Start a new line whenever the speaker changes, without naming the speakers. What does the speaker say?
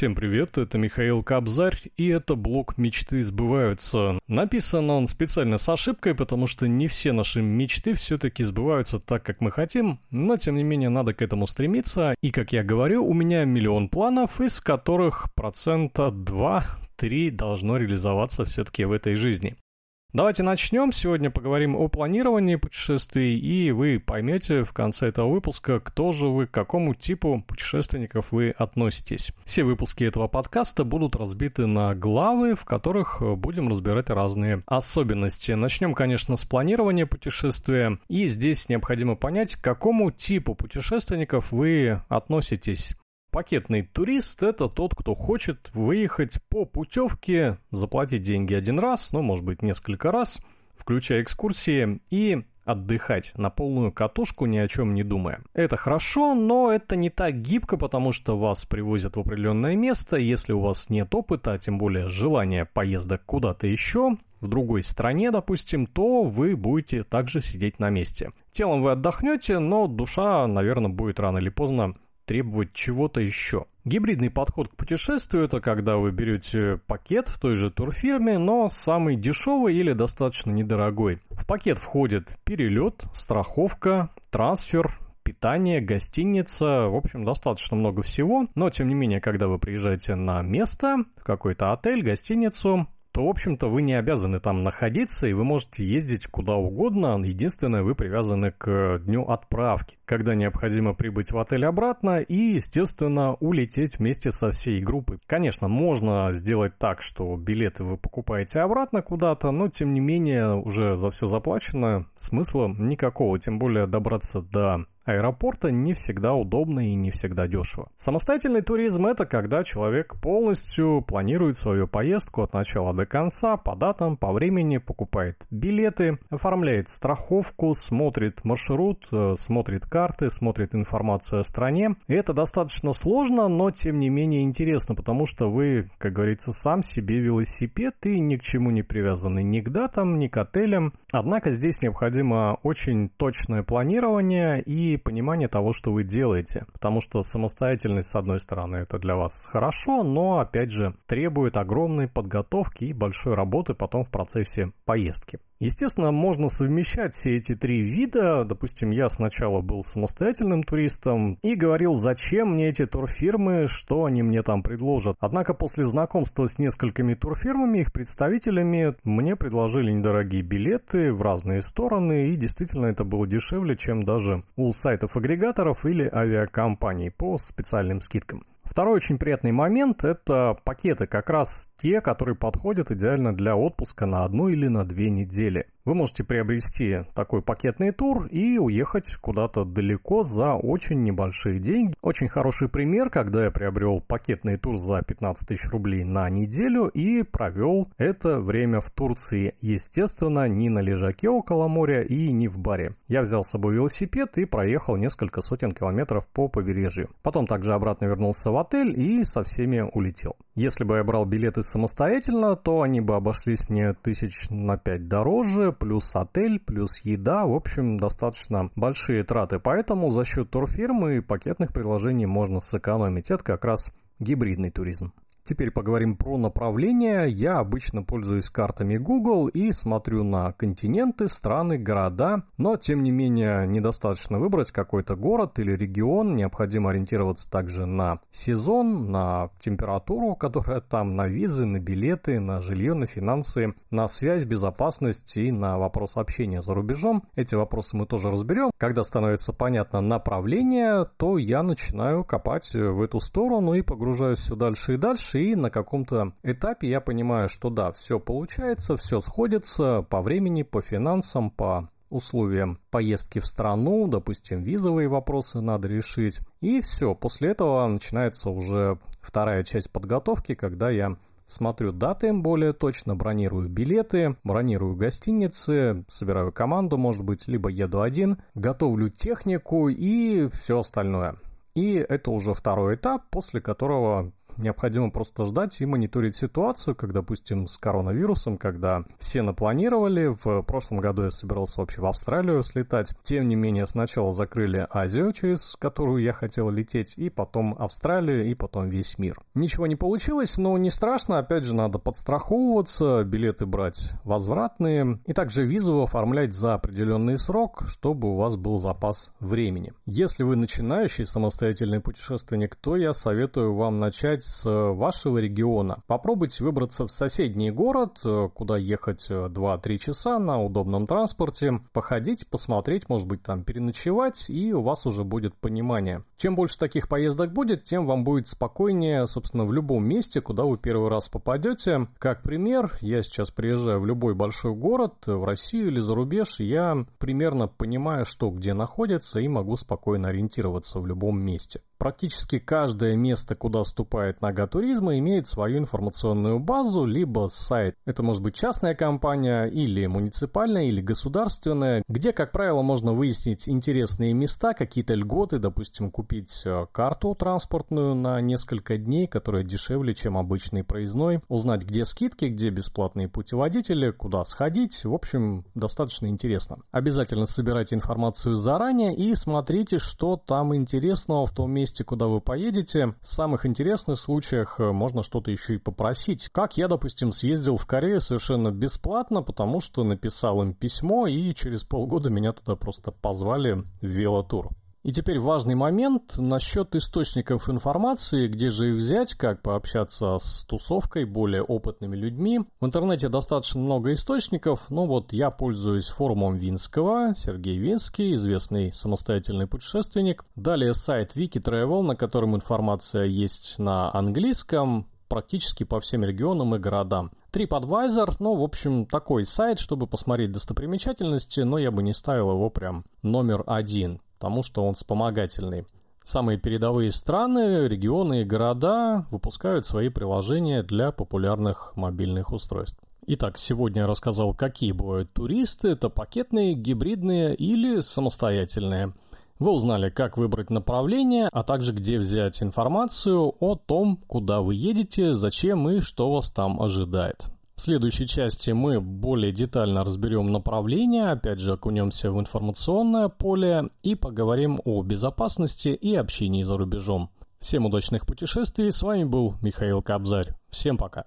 Всем привет, это Михаил Кобзарь, и это блог «Мечты сбываются». Написан он специально с ошибкой, потому что не все наши мечты все-таки сбываются так, как мы хотим, но тем не менее надо к этому стремиться, и, как я говорю, у меня миллион планов, из которых процента 2-3 должно реализоваться все-таки в этой жизни. Давайте начнем. Сегодня поговорим о планировании путешествий, и вы поймете в конце этого выпуска, кто же вы, к какому типу путешественников вы относитесь. Все выпуски этого подкаста будут разбиты на главы, в которых будем разбирать разные особенности. Начнем, конечно, с планирования путешествия, и здесь необходимо понять, к какому типу путешественников вы относитесь. Пакетный турист – это тот, кто хочет выехать по путевке, заплатить деньги один раз, ну, может быть, несколько раз, включая экскурсии, и отдыхать на полную катушку, ни о чем не думая. Это хорошо, но это не так гибко, потому что вас привозят в определенное место, если у вас нет опыта, а тем более желания поездок куда-то еще, в другой стране, допустим, то вы будете также сидеть на месте. Телом вы отдохнете, но душа, наверное, будет рано или поздно требовать чего-то еще. Гибридный подход к путешествию – это когда вы берете пакет в той же турфирме, но самый дешевый или достаточно недорогой. В пакет входит перелет, страховка, трансфер, питание, гостиница, в общем, достаточно много всего. Но, тем не менее, когда вы приезжаете на место, в какой-то отель, гостиницу, то, в общем-то, вы не обязаны там находиться, и вы можете ездить куда угодно. Единственное, вы привязаны к дню отправки, когда необходимо прибыть в отель обратно и, естественно, улететь вместе со всей группой. Конечно, можно сделать так, что билеты вы покупаете обратно куда-то, но, тем не менее, уже за все заплачено, смысла никакого, тем более добраться до аэропорта не всегда удобно и не всегда дешево. Самостоятельный туризм – это когда человек полностью планирует свою поездку от начала до конца, по датам, по времени, покупает билеты, оформляет страховку, смотрит маршрут, э, смотрит карты, смотрит информацию о стране. Это достаточно сложно, но тем не менее интересно, потому что вы, как говорится, сам себе велосипед и ни к чему не привязаны ни к датам, ни к отелям. Однако здесь необходимо очень точное планирование и понимание того, что вы делаете. Потому что самостоятельность, с одной стороны, это для вас хорошо, но, опять же, требует огромной подготовки и большой работы потом в процессе поездки. Естественно, можно совмещать все эти три вида. Допустим, я сначала был самостоятельным туристом и говорил, зачем мне эти турфирмы, что они мне там предложат. Однако после знакомства с несколькими турфирмами, их представителями, мне предложили недорогие билеты в разные стороны, и действительно это было дешевле, чем даже у сайтов агрегаторов или авиакомпаний по специальным скидкам. Второй очень приятный момент – это пакеты, как раз те, которые подходят идеально для отпуска на одну или на две недели. Вы можете приобрести такой пакетный тур и уехать куда-то далеко за очень небольшие деньги. Очень хороший пример, когда я приобрел пакетный тур за 15 тысяч рублей на неделю и провел это время в Турции. Естественно, не на лежаке около моря и не в баре. Я взял с собой велосипед и проехал несколько сотен километров по побережью. Потом также обратно вернулся в отель и со всеми улетел. Если бы я брал билеты самостоятельно, то они бы обошлись мне тысяч на пять дороже, плюс отель, плюс еда, в общем, достаточно большие траты. Поэтому за счет турфирмы и пакетных предложений можно сэкономить. Это как раз гибридный туризм. Теперь поговорим про направления. Я обычно пользуюсь картами Google и смотрю на континенты, страны, города. Но, тем не менее, недостаточно выбрать какой-то город или регион. Необходимо ориентироваться также на сезон, на температуру, которая там, на визы, на билеты, на жилье, на финансы, на связь, безопасность и на вопрос общения за рубежом. Эти вопросы мы тоже разберем. Когда становится понятно направление, то я начинаю копать в эту сторону и погружаюсь все дальше и дальше и на каком-то этапе я понимаю, что да, все получается, все сходится по времени, по финансам, по условиям поездки в страну, допустим, визовые вопросы надо решить. И все, после этого начинается уже вторая часть подготовки, когда я смотрю даты более точно, бронирую билеты, бронирую гостиницы, собираю команду, может быть, либо еду один, готовлю технику и все остальное. И это уже второй этап, после которого необходимо просто ждать и мониторить ситуацию, как, допустим, с коронавирусом, когда все напланировали. В прошлом году я собирался вообще в Австралию слетать. Тем не менее, сначала закрыли Азию, через которую я хотел лететь, и потом Австралию, и потом весь мир. Ничего не получилось, но не страшно. Опять же, надо подстраховываться, билеты брать возвратные, и также визу оформлять за определенный срок, чтобы у вас был запас времени. Если вы начинающий самостоятельный путешественник, то я советую вам начать с вашего региона. Попробуйте выбраться в соседний город, куда ехать 2-3 часа на удобном транспорте, походить, посмотреть, может быть там переночевать, и у вас уже будет понимание. Чем больше таких поездок будет, тем вам будет спокойнее, собственно, в любом месте, куда вы первый раз попадете. Как пример, я сейчас приезжаю в любой большой город, в Россию или за рубеж, я примерно понимаю, что где находится, и могу спокойно ориентироваться в любом месте. Практически каждое место, куда ступает нога туризма, имеет свою информационную базу, либо сайт. Это может быть частная компания, или муниципальная, или государственная, где, как правило, можно выяснить интересные места, какие-то льготы, допустим, купить э, карту транспортную на несколько дней, которая дешевле, чем обычный проездной, узнать, где скидки, где бесплатные путеводители, куда сходить. В общем, достаточно интересно. Обязательно собирайте информацию заранее и смотрите, что там интересного в том месте, куда вы поедете, самых интересных случаях э, можно что-то еще и попросить. Как я, допустим, съездил в Корею совершенно бесплатно, потому что написал им письмо, и через полгода меня туда просто позвали в велотур. И теперь важный момент насчет источников информации, где же их взять, как пообщаться с тусовкой, более опытными людьми. В интернете достаточно много источников, но вот я пользуюсь форумом Винского, Сергей Винский, известный самостоятельный путешественник. Далее сайт Wikitravel, на котором информация есть на английском, практически по всем регионам и городам. TripAdvisor, ну, в общем, такой сайт, чтобы посмотреть достопримечательности, но я бы не ставил его прям номер один тому, что он вспомогательный. Самые передовые страны, регионы и города выпускают свои приложения для популярных мобильных устройств. Итак, сегодня я рассказал, какие бывают туристы. Это пакетные, гибридные или самостоятельные. Вы узнали, как выбрать направление, а также где взять информацию о том, куда вы едете, зачем и что вас там ожидает. В следующей части мы более детально разберем направление, опять же окунемся в информационное поле и поговорим о безопасности и общении за рубежом. Всем удачных путешествий, с вами был Михаил Кобзарь. Всем пока.